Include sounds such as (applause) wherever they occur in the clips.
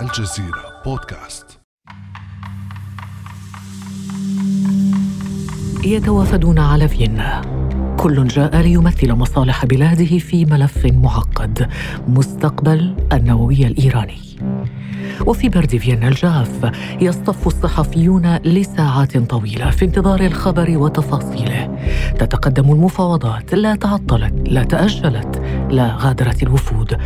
الجزيرة بودكاست. يتوافدون على فيينا كل جاء ليمثل مصالح بلاده في ملف معقد مستقبل النووي الإيراني. وفي برد فيينا الجاف يصطف الصحفيون لساعات طويلة في انتظار الخبر وتفاصيله. تتقدم المفاوضات لا تعطلت لا تأجلت لا غادرت الوفود.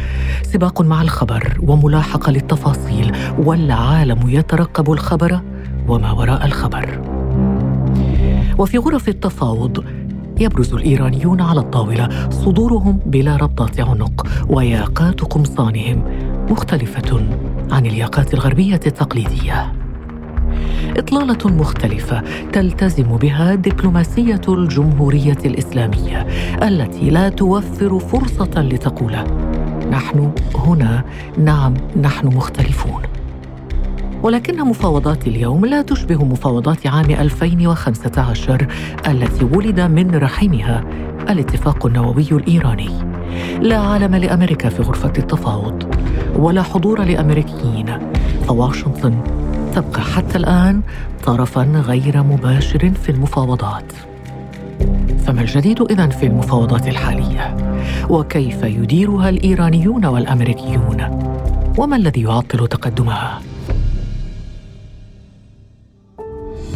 سباق مع الخبر وملاحقة للتفاصيل والعالم يترقب الخبر وما وراء الخبر. وفي غرف التفاوض يبرز الإيرانيون على الطاولة صدورهم بلا ربطات عنق وياقات قمصانهم مختلفة. عن الياقات الغربية التقليدية إطلالة مختلفة تلتزم بها دبلوماسية الجمهورية الإسلامية التي لا توفر فرصة لتقول نحن هنا نعم نحن مختلفون ولكن مفاوضات اليوم لا تشبه مفاوضات عام 2015 التي ولد من رحمها الاتفاق النووي الإيراني. لا عالم لأمريكا في غرفة التفاوض ولا حضور لأمريكيين فواشنطن تبقى حتى الآن طرفا غير مباشر في المفاوضات. فما الجديد اذا في المفاوضات الحالية؟ وكيف يديرها الإيرانيون والأمريكيون؟ وما الذي يعطل تقدمها؟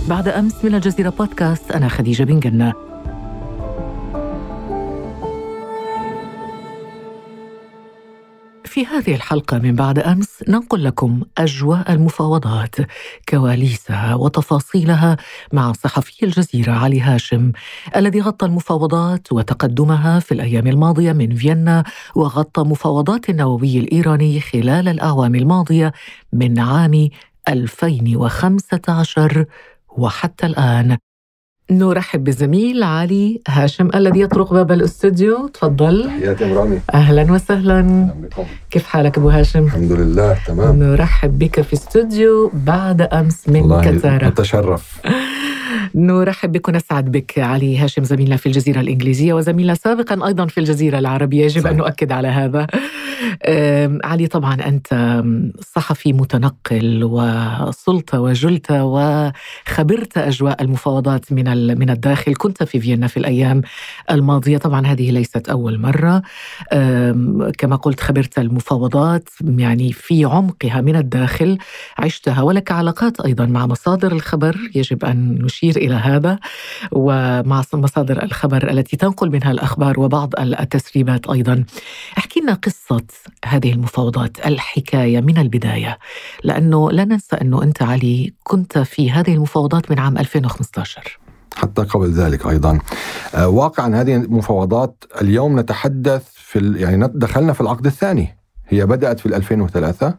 بعد أمس من الجزيرة بودكاست أنا خديجة بن جنة في هذه الحلقة من بعد أمس ننقل لكم أجواء المفاوضات كواليسها وتفاصيلها مع صحفي الجزيرة علي هاشم الذي غطى المفاوضات وتقدمها في الأيام الماضية من فيينا وغطى مفاوضات النووي الإيراني خلال الأعوام الماضية من عام 2015 وحتى الآن. نرحب بالزميل علي هاشم الذي يطرق باب الاستوديو. تفضل. تحياتي ام رامي أهلا وسهلا. أهلا بكم. كيف حالك أبو هاشم؟ الحمد لله تمام. نرحب بك في استوديو بعد أمس من والله كتارة. نتشرف (laughs) نرحب بك ونسعد بك علي هاشم زميلنا في الجزيرة الإنجليزية وزميلنا سابقا أيضا في الجزيرة العربية. يجب صحيح. أن نؤكد على هذا. علي طبعا أنت صحفي متنقل وصلت وجلت وخبرت أجواء المفاوضات من من الداخل. كنت في فيينا في الأيام الماضية. طبعا هذه ليست أول مرة. كما قلت خبرت المفاوضات يعني في عمقها من الداخل عشتها ولك علاقات أيضا مع مصادر الخبر. يجب أن نشير إلى هذا. ومع مصادر الخبر التي تنقل منها الأخبار وبعض التسريبات أيضا. احكي لنا قصة هذه المفاوضات الحكاية من البداية لأنه لا ننسى أنه أنت علي كنت في هذه المفاوضات من عام 2015. حتى قبل ذلك أيضا. آه، واقعا هذه المفاوضات اليوم نتحدث في يعني دخلنا في العقد الثاني. هي بدأت في 2003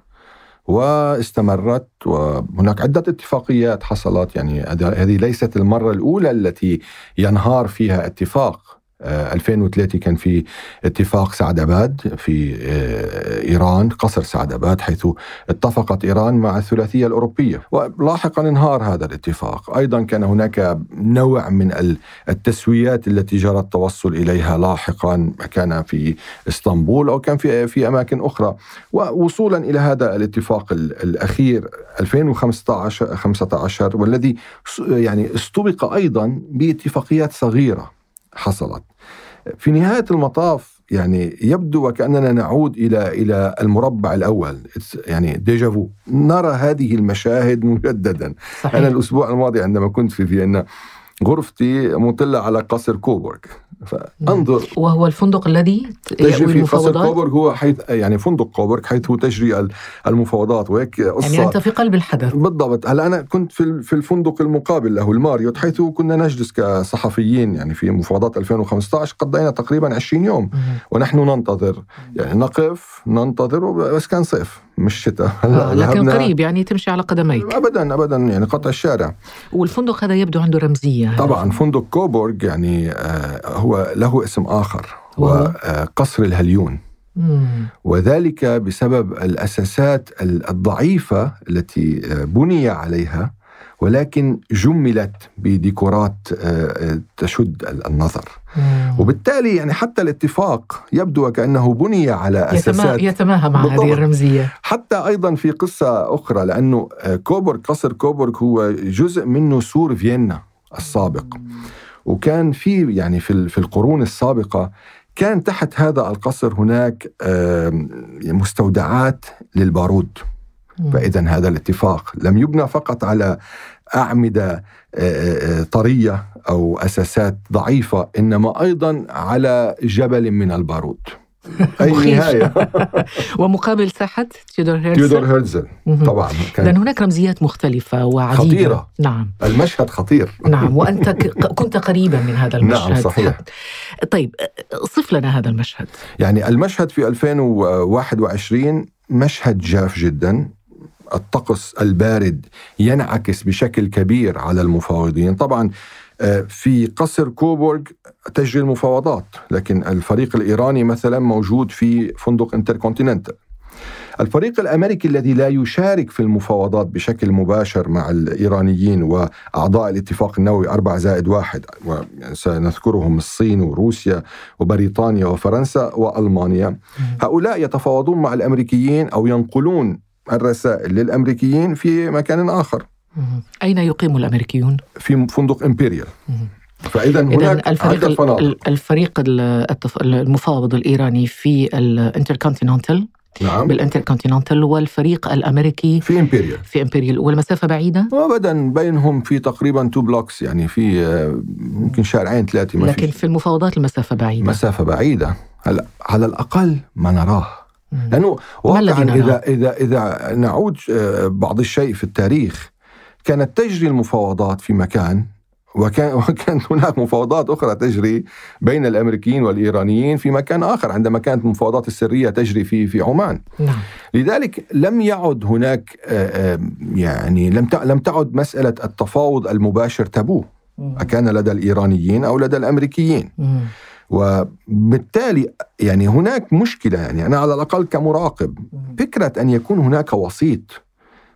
واستمرت وهناك عدة اتفاقيات حصلت. يعني هذه ليست المرة الأولى التي ينهار فيها اتفاق. 2003 كان في اتفاق سعداباد في آه، إيران قصر سعداباد حيث اتفقت إيران مع الثلاثية الأوروبية. ولاحقا انهار هذا الاتفاق. أيضا كان هناك نوع من ال- التسويات التي جرى التوصل إليها لاحقا كان في إسطنبول أو كان في في أماكن أخرى. ووصولا إلى هذا الاتفاق ال- الأخير 2015 15 والذي يعني استبق أيضا باتفاقيات صغيرة حصلت. في نهاية المطاف يعني يبدو وكأننا نعود إلى إلى المربع الأول. يعني ديجافو نرى هذه المشاهد مجددا. صحيح. أنا الأسبوع الماضي عندما كنت في فيينا غرفتي مطلة على قصر كوبورغ. فانظر. وهو الفندق الذي تجري في قصر كوبورغ هو حيث يعني فندق كوبورغ حيث تجري ال- المفاوضات. وهيك قصة. يعني أنت في قلب الحدث. بالضبط. هلا أنا كنت في في الفندق المقابل له الماريوت حيث كنا نجلس كصحفيين يعني في مفاوضات 2015 قضينا تقريبا 20 يوم. ونحن ننتظر. يعني نقف ننتظر بس كان صيف مش شتاء. آه لكن قريب يعني تمشي على قدميك. ابدا ابدا يعني قطع الشارع. والفندق هذا يبدو عنده رمزية. طبعا فندق كوبورغ يعني آه هو له اسم آخر وهو؟ هو آه قصر الهليون. وذلك بسبب الأساسات ال- الضعيفة التي آه، بني عليها ولكن جملت بديكورات آه، تشد النظر وبالتالي يعني حتى الاتفاق يبدو وكأنه بني على أساسات يتماهى مع بالضبط. هذه الرمزية حتى أيضا في قصة أخرى لأنه كوبورغ قصر كوبورغ هو جزء منه سور فيينا السابق وكان في يعني في في القرون السابقة كان تحت هذا القصر هناك مستودعات للبارود. فإذا هذا الاتفاق. لم يبنى فقط على أعمدة آه، آه، طرية أو أساسات ضعيفة إنما أيضا على جبل من البارود. أي مخيف. نهاية. (laughs) ومقابل ساحة تيودور هيرسل تيودور هيرزل. طبعا لأن هناك رمزيات مختلفة وعديدة. خطيرة. نعم. المشهد خطير. نعم (laughs) وأنت ك- كنت قريبا من هذا المشهد. نعم، صحيح. طيب صف لنا هذا المشهد. يعني المشهد في 2021 مشهد جاف جدا. الطقس البارد ينعكس بشكل كبير على المفاوضين. طبعا في قصر كوبورغ تجري المفاوضات لكن الفريق الإيراني مثلا موجود في فندق إنتركونتيننتال. الفريق الأمريكي الذي لا يشارك في المفاوضات بشكل مباشر مع الإيرانيين وأعضاء الاتفاق النووي 4 زائد واحد وسنذكرهم الصين وروسيا وبريطانيا وفرنسا وألمانيا. هؤلاء يتفاوضون مع الأمريكيين أو ينقلون الرسائل للأمريكيين في مكان آخر. أين يقيم الأمريكيون؟ في فندق امبريال مهم. فاذا هناك الفريق عدة فنادق. ال- الفريق المفاوض الإيراني في الإنتركونتيننتال. نعم. بالإنتركونتيننتال والفريق الأمريكي في امبريال في إمبريال والمسافة بعيدة؟ وابدا بينهم في تقريبا two blocks يعني في آه، يمكن شارعين ثلاثة ما لكن في في المفاوضات المسافة بعيدة. مسافة بعيدة. هلا على الأقل ما نراه. لأنه ما الذي واقعا؟ اذا اذا إذا نعود آه، بعض الشيء في التاريخ كانت تجري المفاوضات في مكان وكان (laughs) وكانت هناك مفاوضات أخرى تجري بين الأمريكيين والإيرانيين في مكان آخر عندما كانت المفاوضات السرية تجري في في عمان. نعم. لذلك لم يعد هناك آه، آه، يعني لم لم تعد مسألة التفاوض المباشر تابو كان لدى الإيرانيين أو لدى الأمريكيين. مم. وبالتالي يعني هناك مشكلة يعني أنا على الأقل كمراقب فكرة أن يكون هناك وسيط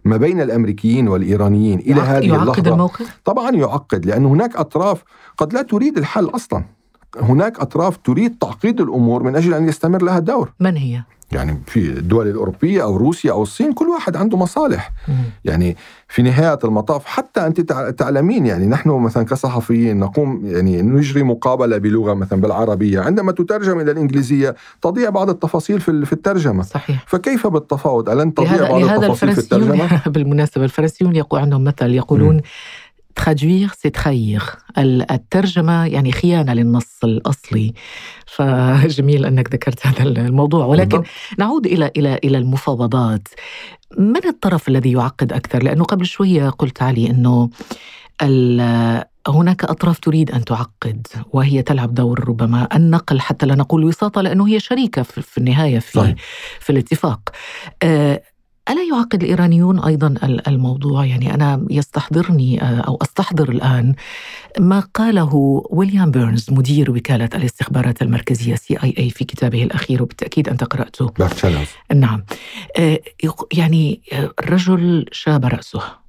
ما بين الأمريكيين والإيرانيين إلى هذه يعقد اللحظه الموقف؟ طبعا يعقد لأن هناك أطراف قد لا تريد الحل أصلا. هناك أطراف تريد تعقيد الأمور من أجل أن يستمر لها الدور. من هي؟ يعني في الدول الأوروبية أو روسيا أو الصين كل واحد عنده مصالح. مم. يعني في نهاية المطاف حتى أنت تع- تعلمين يعني نحن مثلا كصحفيين نقوم يعني نجري مقابلة بلغة مثلا بالعربية. عندما تترجم إلى الإنجليزية تضيع بعض التفاصيل في في الترجمة. صحيح. فكيف بالتفاوض؟ ألن تضيع لهذا بعض لهذا التفاصيل في الترجمة؟ الفرنسيون (laughs) بالمناسبة الفرنسيون يقول عندهم مثل يقولون تخادوير سي تخير الترجمة يعني خيانة للنص الأصلي. فجميل أنك ذكرت هذا الموضوع. ولكن بالضبط. نعود إلى إلى إلى المفاوضات. من الطرف الذي يعقد أكثر؟ لأنه قبل شوية قلت علي أنه هناك أطراف تريد أن تعقد وهي تلعب دور ربما النقل حتى لا نقول وساطة لأنه هي شريكة في في النهاية في صحيح. في الاتفاق. آه، ألا يعقد الإيرانيون أيضا ال- الموضوع؟ يعني أنا يستحضرني آه، أو أستحضر الآن ما قاله ويليام بيرنز مدير وكالة الاستخبارات المركزية CIA في كتابه الأخير وبالتأكيد أنت قرأته نعم. آه، يعني آه، الرجل شاب رأسه.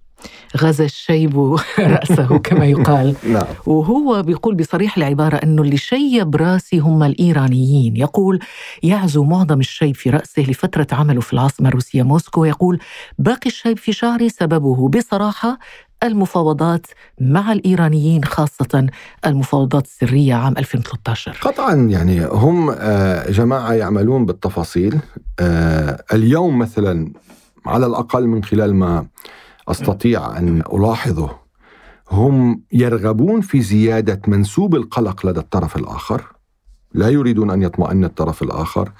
غزا الشيب (laughs) رأسه كما يقال. (laughs) نعم. وهو بيقول بصريح العبارة أنه اللي شيب رأسي هم الإيرانيين. يقول يعزو معظم الشيب في رأسه لفترة عمله في العاصمة الروسية موسكو. ويقول باقي الشيب في شعري سببه بصراحة المفاوضات مع الإيرانيين خاصة المفاوضات السرية عام 2013 قطعا يعني هم آه، جماعة يعملون بالتفاصيل. آه، اليوم مثلا على الأقل من خلال ما أستطيع أن ألاحظه. هم يرغبون في زيادة منسوب القلق لدى الطرف الآخر. لا يريدون أن يطمئن الطرف الآخر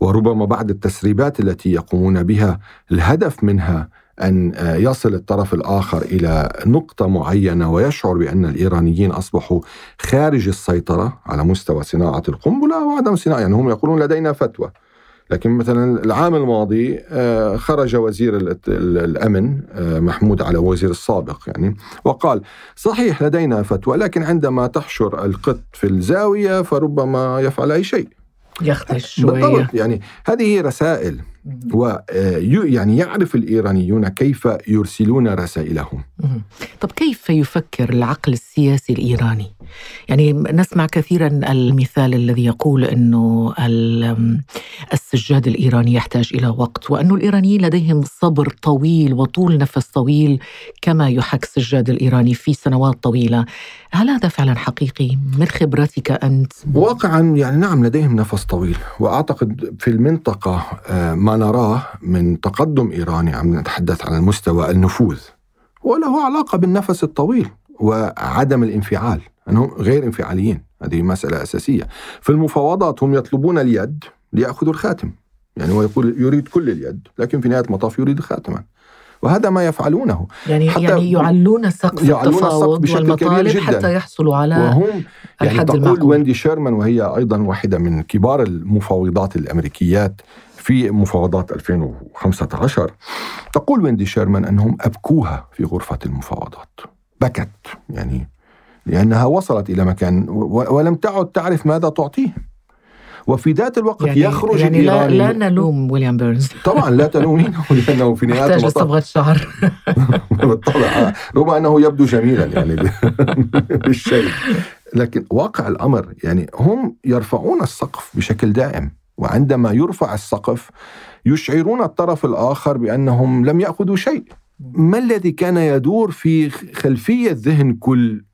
وربما بعد التسريبات التي يقومون بها الهدف منها أن آه، يصل الطرف الآخر إلى نقطة معينة ويشعر بأن الإيرانيين أصبحوا خارج السيطرة على مستوى صناعة القنبلة وعدم صناعة يعني هم يقولون لدينا فتوى. لكن مثلا العام الماضي آه، خرج وزير ال- ال- الأمن آه، محمود على وزير السابق يعني وقال صحيح لدينا فتوى لكن عندما تحشر القط في الزاوية فربما يفعل أي شيء. يخدش شوية. بالضبط يعني هذه رسائل. و يعني يعرف الإيرانيون كيف يرسلون رسائلهم. طب كيف يفكر العقل السياسي الإيراني؟ يعني نسمع كثيرا المثال الذي يقول إنه ال- السجاد الإيراني يحتاج إلى وقت وأنه الإيرانيين لديهم صبر طويل وطول نفس طويل كما يحك السجاد الإيراني في سنوات طويلة. هل هذا فعلا حقيقي من خبرتك أنت؟ واقعا يعني نعم لديهم نفس طويل وأعتقد في المنطقة آه، ما نراه من تقدم ايراني عم نتحدث عن المستوى النفوذ وله علاقة بالنفس الطويل وعدم الانفعال. أنهم غير انفعاليين هذه مسألة أساسية. في المفاوضات هم يطلبون اليد لياخذوا الخاتم. يعني هو يقول يريد كل اليد لكن في نهاية المطاف يريد خاتما. وهذا ما يفعلونه. يعني حتى يعني يعلون سقف يعلون التفاوض بشكل كبير والمطالب جداً. حتى يحصلوا على وهم يعني الحد تقول المعقول. ويندي شيرمان وهي أيضا واحدة من كبار المفاوضات الأمريكيات في مفاوضات 2015 تقول ويندي شيرمان أنهم أبكوها في غرفة المفاوضات. بكت يعني لأنها وصلت إلى مكان ولم تعد تعرف ماذا تعطيهم وفي ذات الوقت يعني يخرج يعني لا, لا نلوم ويليام بيرنز. طبعا لا تلومينه (laughs) لأنه في نهاية المطاف. صبغه شعر. بالطبع. ربما أنه يبدو جميلا يعني (laughs) بالشيء. لكن واقع الأمر يعني هم يرفعون السقف بشكل دائم. وعندما يرفع السقف يشعرون الطرف الآخر بأنهم لم يأخذوا شيء. ما الذي كان يدور في خلفية ذهن كل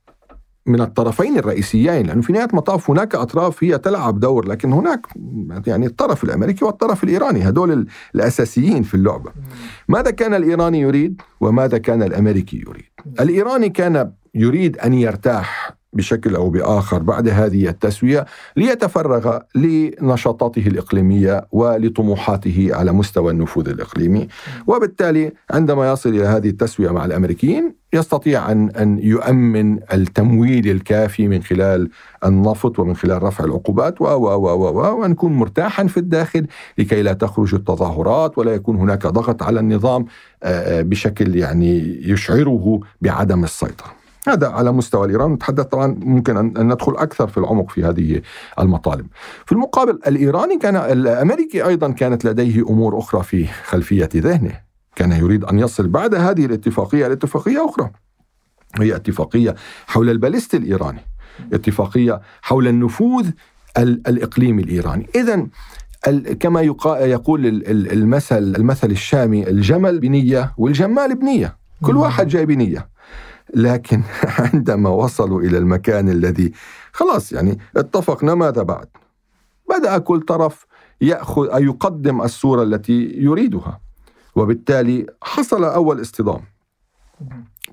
من الطرفين الرئيسيين؟ لأنه في نهاية المطاف هناك أطراف هي تلعب دور لكن هناك يعني الطرف الأمريكي والطرف الإيراني هدول الأساسيين في اللعبة. ماذا كان الإيراني يريد؟ وماذا كان الأمريكي يريد؟ الإيراني كان يريد أن يرتاح بشكل أو بآخر بعد هذه التسوية ليتفرغ لنشاطاته الإقليمية ولطموحاته على مستوى النفوذ الإقليمي وبالتالي عندما يصل إلى هذه التسوية مع الأمريكيين يستطيع أن أن يؤمن التمويل الكافي من خلال النفط ومن خلال رفع العقوبات و و و و وأن يكون مرتاحا في الداخل لكي لا تخرج التظاهرات ولا يكون هناك ضغط على النظام بشكل يعني يشعره بعدم السيطرة. هذا على مستوى الإيران نتحدث طبعا ممكن ان أن ندخل أكثر في العمق في هذه المطالب. في المقابل الإيراني كان الأمريكي أيضا كانت لديه أمور أخرى في خلفية ذهنه. كان يريد أن يصل بعد هذه الاتفاقية لاتفاقيه أخرى. هي اتفاقية حول الباليست الإيراني. اتفاقية حول النفوذ ال- الإقليمي الإيراني. اذا ال- كما يقول ال- ال- المثل المثل الشامي الجمل بنية والجمال بنية. كل. واحد جاي بنية. لكن (laughs) عندما وصلوا إلى المكان الذي خلاص يعني اتفقنا ماذا بعد؟ بدأ كل طرف يأخذ أو يقدم الصورة التي يريدها وبالتالي حصل أول اصطدام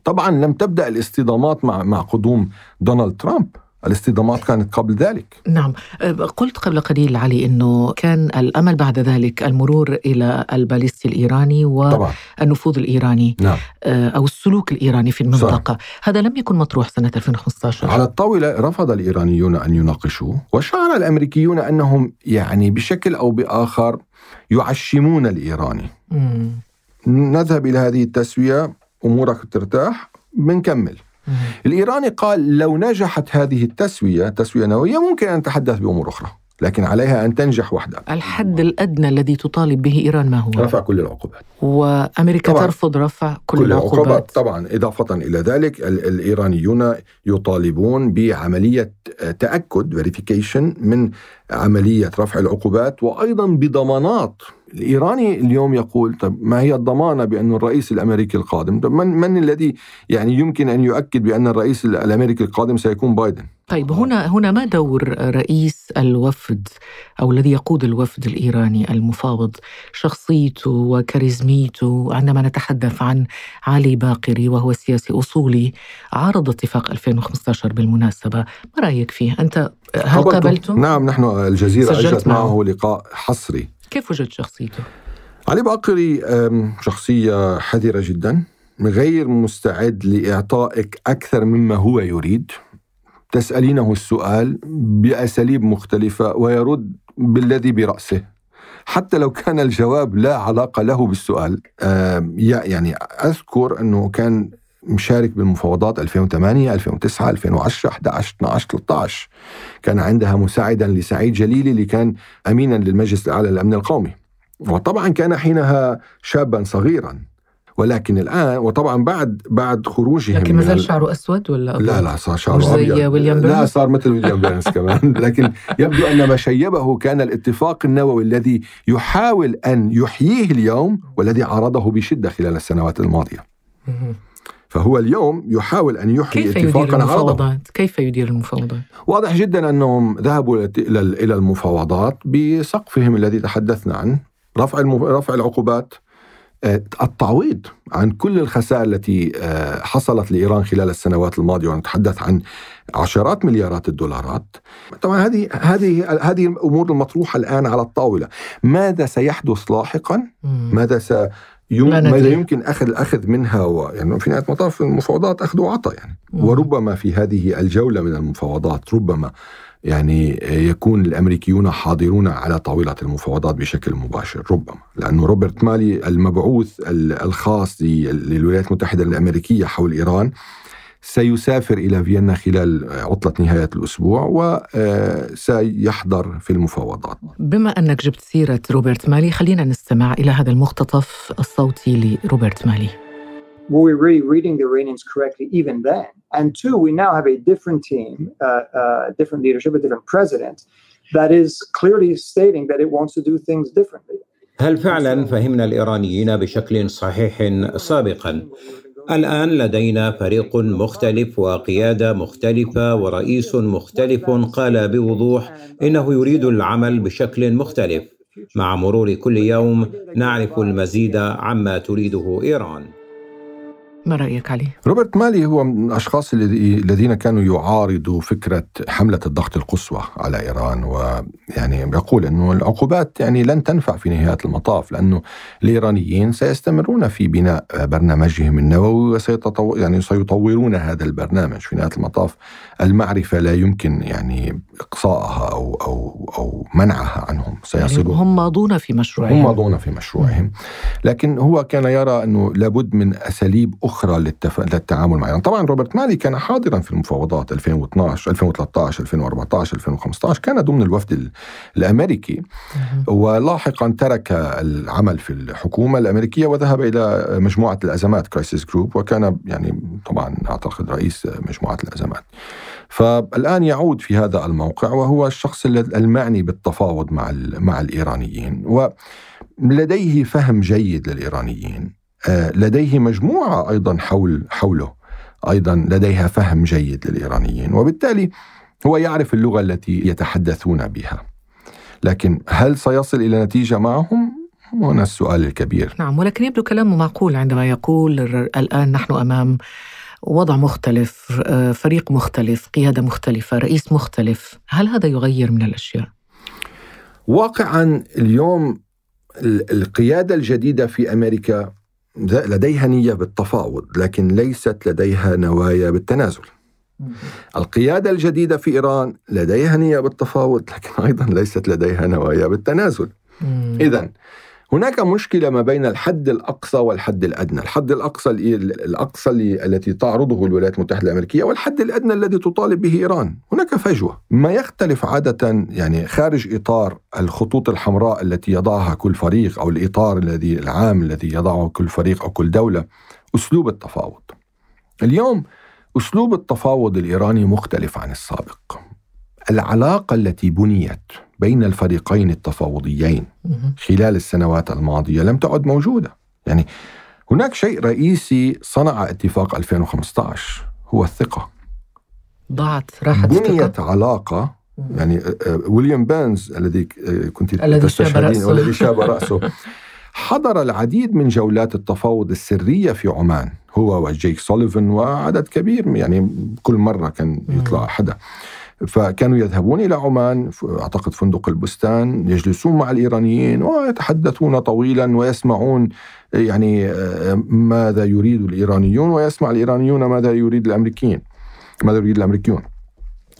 طبعا لم تبدأ الاصطدامات مع مع قدوم دونالد ترامب الاصطدامات كانت قبل ذلك. نعم. أه، قلت قبل قليل علي أنه كان الأمل بعد ذلك المرور إلى الباليستي الإيراني والنفوذ الإيراني نعم. أه، أو السلوك الإيراني في المنطقة. هذا لم يكن مطروح سنة 2015 على الطاولة رفض الإيرانيون أن يناقشوه وشعر الأمريكيون أنهم يعني بشكل أو بآخر يعشمون الإيراني مم. نذهب إلى هذه التسوية أمورك ترتاح بنكمل. الإيراني قال لو نجحت هذه التسوية تسوية نووية ممكن أن نتحدث بأمور أخرى لكن عليها أن تنجح وحدها. الحد الأدنى الذي تطالب به إيران ما هو؟ رفع كل العقوبات. وأمريكا طبعاً. ترفض رفع كل, كل العقوبات. العقوبات. طبعا إضافة إلى ذلك ال- الإيرانيون يطالبون بعملية تأكد verification من عملية رفع العقوبات وأيضا بضمانات الإيراني اليوم يقول طب ما هي الضمانة بأن الرئيس الأمريكي القادم؟ طب من, من الذي يعني يمكن أن يؤكد بأن الرئيس الأمريكي القادم سيكون بايدن؟ طيب هنا هنا ما دور رئيس الوفد أو الذي يقود الوفد الإيراني المفاوض؟ شخصيته وكاريزميته عندما نتحدث عن علي باقري وهو سياسي أصولي عارض اتفاق 2015 بالمناسبة. ما رأيك فيه؟ أنت هل قابلته؟ نعم نحن أجرت معه. معه لقاء حصري. كيف وجدت شخصيته؟ علي باقري شخصية حذرة جدا غير مستعد لإعطائك أكثر مما هو يريد. تسألينه السؤال بأساليب مختلفة ويرد بالذي برأسه. حتى لو كان الجواب لا علاقة له بالسؤال يعني أذكر أنه كان مشارك بالمفاوضات 2008 2009 2010 11 12 13 كان عندها مساعدا لسعيد جليلي اللي كان امينا للمجلس الأعلى للأمن القومي. وطبعا كان حينها شابا صغيرا. ولكن الآن وطبعا بعد بعد خروجهم لكن ما زال شعره أسود ولا أبيض؟ لا لا صار شعره مش زي أبيض. ويليام بيرنز لا صار مثل ويليام بيرنز (laughs) كمان. لكن يبدو أن ما شيبه كان الاتفاق النووي الذي يحاول أن يحييه اليوم والذي عارضه بشدة خلال السنوات الماضية. فهو اليوم يحاول أن يحيي كيف يدير اتفاقا المفاوضات؟ كيف يدير المفاوضات؟ واضح جدا أنهم ذهبوا إلى المفاوضات بسقفهم الذي تحدثنا عنه رفع المف... رفع العقوبات التعويض عن كل الخسائر التي حصلت لإيران خلال السنوات الماضية ونتحدث عن عشرات مليارات الدولارات. طبعا هذه هذه هذه الأمور المطروحة الآن على الطاولة. ماذا سيحدث لاحقا؟ ماذا س يم... ماذا يمكن اخذ الاخذ منها و... يعني في نهاية المطاف المفاوضات أخذ وعطاء يعني. مم. وربما في هذه الجولة من المفاوضات ربما يعني يكون الأمريكيون حاضرون على طاولة المفاوضات بشكل مباشر ربما. لأنه روبرت مالي المبعوث الخاص للولايات المتحدة الأمريكية حول إيران سيسافر إلى فيينا خلال عطله نهايه الأسبوع وسيحضر في المفاوضات. بما انك جبت سيره روبرت مالي خلينا نستمع إلى هذا المقتطف الصوتي لروبرت مالي. were we really reading the Iranians correctly even then? And two, we now have a different team, uh, uh, different leadership, a different president that is clearly stating that it wants to do things differently. هل فعلا فهمنا الإيرانيين بشكل صحيح سابقا؟ الآن لدينا فريق مختلف وقيادة مختلفة ورئيس مختلف قال بوضوح إنه يريد العمل بشكل مختلف. مع مرور كل يوم نعرف المزيد عما تريده إيران. ما رأيك علي؟ روبرت مالي هو من الأشخاص الذين كانوا يعارضوا فكرة حملة الضغط القصوى على إيران ويعني يقول أنه العقوبات يعني لن تنفع في نهاية المطاف لأنه الإيرانيين سيستمرون في بناء برنامجهم النووي وسيتطو يعني سيطورون هذا البرنامج في نهاية المطاف. المعرفة لا يمكن يعني إقصائها أو أو أو منعها عنهم سيصلون يعني هم ماضون في مشروعهم. هم ماضون في مشروعهم. لكن هو كان يرى أنه لابد من أساليب أخرى للتف... للتعامل مع إيران طبعا روبرت مالي كان حاضرا في المفاوضات 2012 2013 2014 2015 كان ضمن الوفد الأمريكي. ولاحقا ترك العمل في الحكومة الأمريكية وذهب إلى مجموعة الأزمات Crisis Group وكان يعني طبعا أعتقد رئيس مجموعة الأزمات. فالآن يعود في هذا الموقع وهو الشخص المعني بالتفاوض مع مع الإيرانيين. ولديه فهم جيد للإيرانيين. لديه مجموعة أيضا حول حوله أيضا لديها فهم جيد للإيرانيين وبالتالي هو يعرف اللغة التي يتحدثون بها لكن هل سيصل إلى نتيجة معهم؟ هنا السؤال الكبير نعم ولكن يبدو كلامه معقول عندما يقول الآن نحن أمام وضع مختلف فريق مختلف قيادة مختلفة رئيس مختلف هل هذا يغير من الأشياء؟ واقعا اليوم القيادة الجديدة في أمريكا لديها نية بالتفاوض لكن ليست لديها نوايا بالتنازل. القيادة الجديدة في إيران لديها نية بالتفاوض لكن أيضا ليست لديها نوايا بالتنازل. إذا هناك مشكلة ما بين الحد الأقصى والحد الأدنى. الحد الأقصى الأقصى التي تعرضه الولايات المتحدة الأمريكية والحد الأدنى الذي تطالب به إيران. هناك فجوة. ما يختلف عادة يعني خارج إطار الخطوط الحمراء التي يضعها كل فريق أو الإطار الذي العام الذي يضعه كل فريق أو كل دولة أسلوب التفاوض. اليوم أسلوب التفاوض الإيراني مختلف عن السابق. العلاقة التي بنيت بين الفريقين التفاوضيين خلال السنوات الماضية لم تعد موجودة. يعني هناك شيء رئيسي صنع اتفاق 2015 هو الثقة. ضاعت راحت بنيت. علاقة يعني ويليام بانز الذي كنت الذي شاب رأسه. والذي (laughs) شاب رأسه. حضر العديد من جولات التفاوض السرية في عمان هو وجيك سوليفان وعدد كبير يعني كل مرة كان يطلع حدا. فكانوا يذهبون إلى عمان أعتقد فندق البستان يجلسون مع الإيرانيين ويتحدثون طويلا ويسمعون يعني ماذا يريد الإيرانيون ويسمع الإيرانيون ماذا يريد الأمريكيين ماذا يريد الأمريكيون.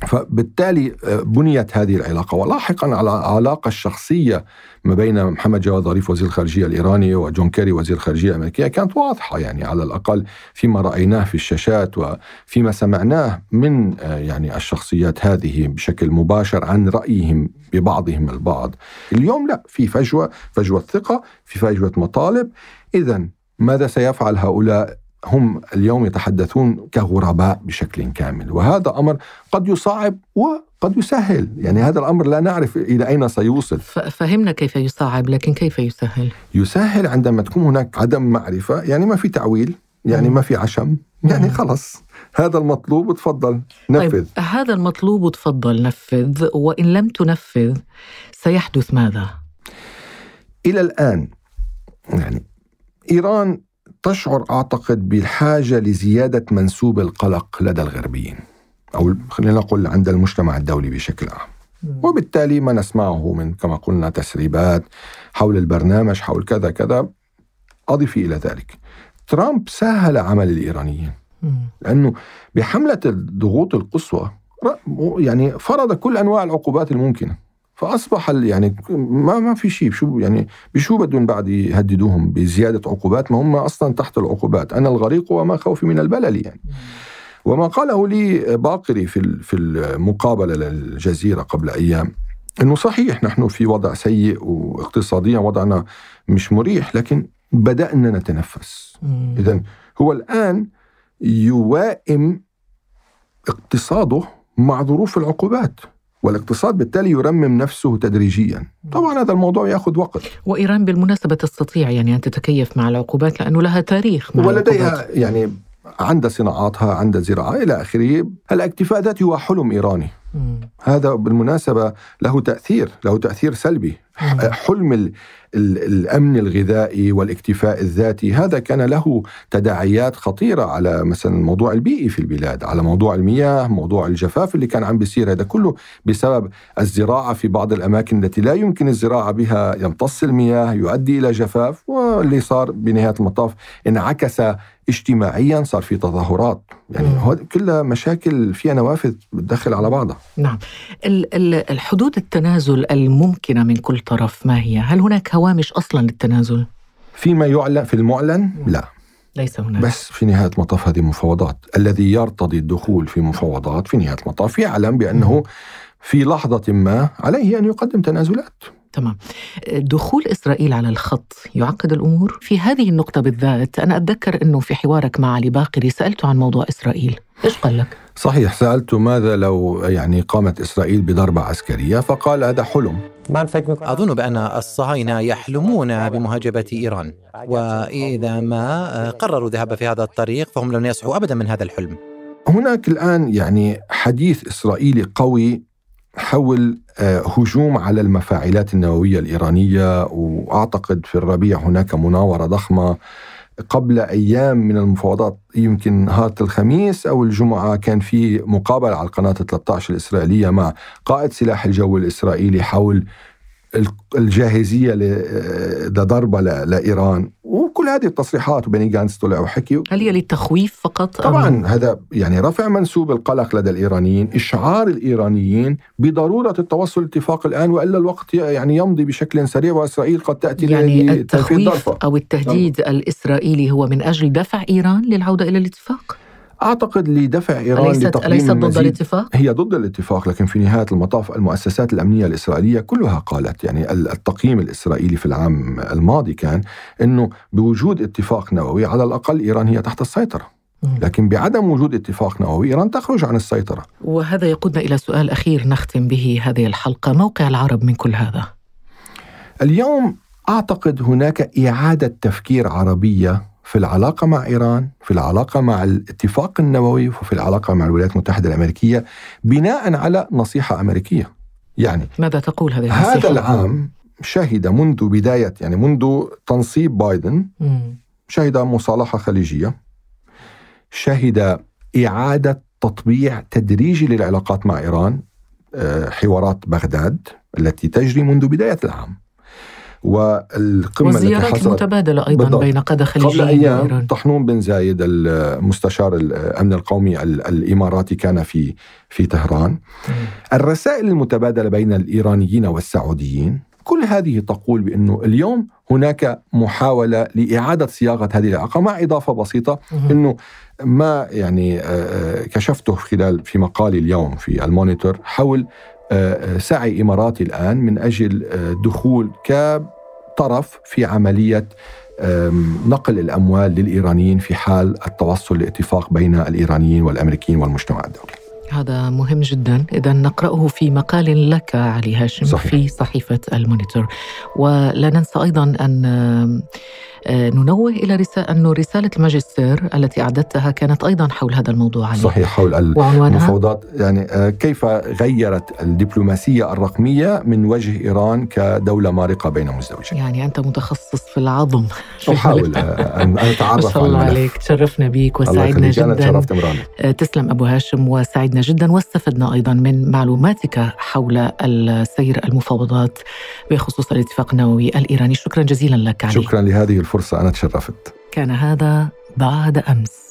فبالتالي آه، بنيت هذه العلاقة. ولاحقا على العلاقة الشخصية ما بين محمد جواد ظريف وزير الخارجية الإيراني وجون كيري وزير الخارجية الأمريكية كانت واضحة يعني على الأقل فيما رأيناه في الشاشات وفيما سمعناه من آه، يعني الشخصيات هذه بشكل مباشر عن رأيهم ببعضهم البعض. اليوم لا في فجوة فجوة ثقة في فجوة مطالب. إذا ماذا سيفعل هؤلاء؟ هم اليوم يتحدثون كغرباء بشكل كامل. وهذا أمر قد يصعب وقد يسهل. يعني هذا الأمر لا نعرف إلى أين سيوصل. فهمنا كيف يصعب لكن كيف يسهل؟ يسهل عندما تكون هناك عدم معرفة يعني ما في تعويل يعني ما في عشم يعني خلص هذا المطلوب تفضل نفذ. طيب هذا المطلوب تفضل نفذ. وإن لم تنفذ سيحدث ماذا؟ إلى الآن يعني إيران تشعر أعتقد بالحاجة لزيادة منسوب القلق لدى الغربيين. أو خلينا نقول عند المجتمع الدولي بشكل عام. وبالتالي ما نسمعه من كما قلنا تسريبات حول البرنامج حول كذا كذا. اضفي إلى ذلك. ترامب سهل عمل الإيرانيين. لأنه بحملة الضغوط القصوى يعني فرض كل أنواع العقوبات الممكنة. فأصبح يعني ما ما في شيء. شو يعني بشو بدهم بعد يهددوهم؟ بزيادة عقوبات؟ ما هم أصلا تحت العقوبات. أنا الغريق وما خوفي من البلل يعني. وما قاله لي باقري في في المقابلة للجزيرة قبل أيام إنه صحيح نحن في وضع سيء واقتصاديا وضعنا مش مريح لكن بدأنا نتنفس. اذا هو الآن يوائم اقتصاده مع ظروف العقوبات. والاقتصاد بالتالي يرمم نفسه تدريجيا. طبعا هذا الموضوع يأخذ وقت. وإيران بالمناسبة تستطيع يعني أن تتكيف مع العقوبات لأنه لها تاريخ مع ولديها العقوبات. يعني عندها صناعاتها عندها زراعة إلى آخره. الاكتفاء ذاتي هو حلم إيراني. هذا بالمناسبة له تأثير له تأثير سلبي. حلم الأمن الغذائي والاكتفاء الذاتي هذا كان له تداعيات خطيرة على مثلا الموضوع البيئي في البلاد على موضوع المياه موضوع الجفاف اللي كان عم بيصير هذا كله بسبب الزراعة في بعض الأماكن التي لا يمكن الزراعة بها يمتص المياه يؤدي إلى جفاف واللي صار بنهاية المطاف انعكس اجتماعيا صار في تظاهرات. يعني كلها مشاكل فيها نوافذ بتدخل على بعضها. نعم. الحدود التنازل الممكنة من كل طرف ما هي؟ هل هناك هوامش أصلا للتنازل؟ فيما يعلن في المعلن لا. ليس هناك. بس في نهاية المطاف هذه مفاوضات الذي يرتضي الدخول في مفاوضات في نهاية المطاف يعلم بأنه في لحظة ما عليه أن يقدم تنازلات. تمام. دخول إسرائيل على الخط يعقد الأمور؟ في هذه النقطة بالذات أنا أتذكر أنه في حوارك مع علي باقري سألته عن موضوع إسرائيل. إيش قال لك؟ صحيح سألته ماذا لو يعني قامت إسرائيل بضربة عسكرية؟ فقال هذا حلم. أظن بأن الصهاينة يحلمون بمهاجمة إيران وإذا ما قرروا الذهاب في هذا الطريق فهم لن يصحوا أبدا من هذا الحلم. هناك الآن يعني حديث إسرائيلي قوي حول آه، هجوم على المفاعلات النووية الإيرانية وأعتقد في الربيع هناك مناورة ضخمة قبل أيام من المفاوضات يمكن نهار الخميس أو الجمعة كان في مقابلة على القناة 13 الإسرائيلية مع قائد سلاح الجو الإسرائيلي حول الجاهزية لضربه لإيران. وكل هذه التصريحات وبني جانس طلع وحكي. هل هي للتخويف فقط طبعا أم؟ هذا يعني رفع منسوب القلق لدى الإيرانيين إشعار الإيرانيين بضرورة التوصل لاتفاق الآن وإلا الوقت يعني يمضي بشكل سريع وإسرائيل قد تأتي يعني التخويف أو التهديد الإسرائيلي هو من أجل دفع إيران للعودة إلى الاتفاق؟ أعتقد لدفع إيران أليست, أليست ضد الاتفاق؟ هي ضد الاتفاق لكن في نهاية المطاف المؤسسات الأمنية الإسرائيلية كلها قالت يعني التقييم الإسرائيلي في العام الماضي كان إنه بوجود اتفاق نووي على الأقل إيران هي تحت السيطرة. لكن بعدم وجود اتفاق نووي إيران تخرج عن السيطرة. وهذا يقودنا إلى سؤال أخير نختم به هذه الحلقة، موقع العرب من كل هذا؟ اليوم أعتقد هناك إعادة تفكير عربية في العلاقة مع إيران في العلاقة مع الاتفاق النووي وفي العلاقة مع الولايات المتحدة الأمريكية بناء على نصيحة أمريكية. يعني ماذا تقول هذه النصيحة؟ هذا العام شهد منذ بداية يعني منذ تنصيب بايدن شهد مصالحة خليجية شهد إعادة تطبيع تدريجي للعلاقات مع إيران آه، حوارات بغداد التي تجري منذ بداية العام. والقمة والزيارات التي حصلت المتبادلة أيضا بالضبط. بين قادة قبل خليجيين أيام وإيران طحنون بن زايد المستشار الأمن القومي ال- الإماراتي كان في في طهران الرسائل المتبادلة بين الإيرانيين والسعوديين كل هذه تقول بأنه اليوم هناك محاولة لإعادة صياغة هذه العلاقه مع إضافة بسيطة. أنه ما يعني آه، آه، كشفته خلال في مقالي اليوم في المونيتور حول سعي إماراتي الآن من أجل آه، دخول كطرف في عملية نقل الأموال للإيرانيين في حال التوصل لاتفاق بين الإيرانيين والأمريكيين والمجتمع الدولي. هذا مهم جدا. إذا نقرأه في مقال لك علي هاشم صحيح. في صحيفة المونيتور. ولا ننسى أيضا أن آه، ننوه إلى رسالة أنه رسالة الماجستير التي أعددتها كانت أيضا حول هذا الموضوع علي. صحيح حول المفاوضات. يعني آه، كيف غيرت الدبلوماسية الرقمية من وجه إيران كدولة مارقة بين مزدوجين. يعني أنت متخصص في العظم. أحاول آه، أن (laughs) ما اتعرف شاء على الله. عليك. تشرفنا الله وسعدنا جدا. تشرفت تسلم أبو هاشم وسعدنا جدا واستفدنا أيضا من معلوماتك حول السير المفاوضات بخصوص الاتفاق النووي الإيراني. شكرا جزيلا لك علي. شكرا لهذه الفرصة أنا تشرفت. كان هذا بعد أمس.